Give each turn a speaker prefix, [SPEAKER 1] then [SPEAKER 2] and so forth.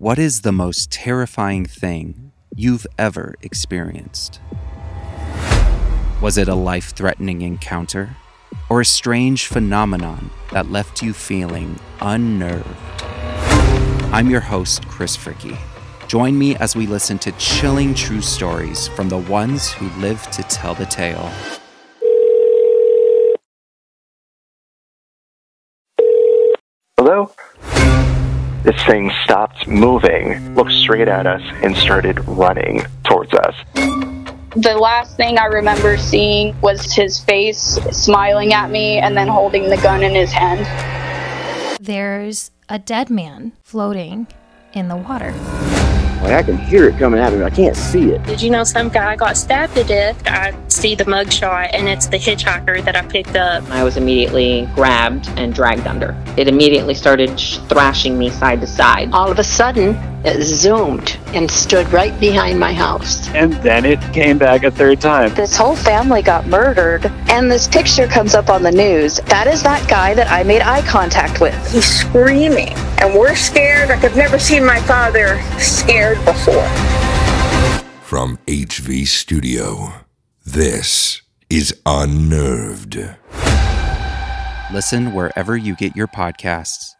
[SPEAKER 1] What is the most terrifying thing you've ever experienced? Was it a life threatening encounter? Or a strange phenomenon that left you feeling unnerved? I'm your host, Chris Fricke. Join me as we listen to chilling true stories from the ones who live to tell the tale.
[SPEAKER 2] Hello? This thing stopped moving, looked straight at us, and started running towards us.
[SPEAKER 3] The last thing I remember seeing was his face smiling at me and then holding the gun in his hand.
[SPEAKER 4] There's a dead man floating in the water.
[SPEAKER 5] Like I can hear it coming at me, I can't see it.
[SPEAKER 6] Did you know some guy got stabbed to death? I see the mugshot, and it's the hitchhiker that I picked up.
[SPEAKER 7] I was immediately grabbed and dragged under. It immediately started thrashing me side to side.
[SPEAKER 8] All of a sudden, it zoomed and stood right behind my house.
[SPEAKER 9] And then it came back a third time.
[SPEAKER 10] This whole family got murdered, and this picture comes up on the news. That is that guy that I made eye contact with.
[SPEAKER 11] He's screaming, and we're scared like I've never seen my father scared before.
[SPEAKER 12] From HV Studio, this is Unnerved.
[SPEAKER 1] Listen wherever you get your podcasts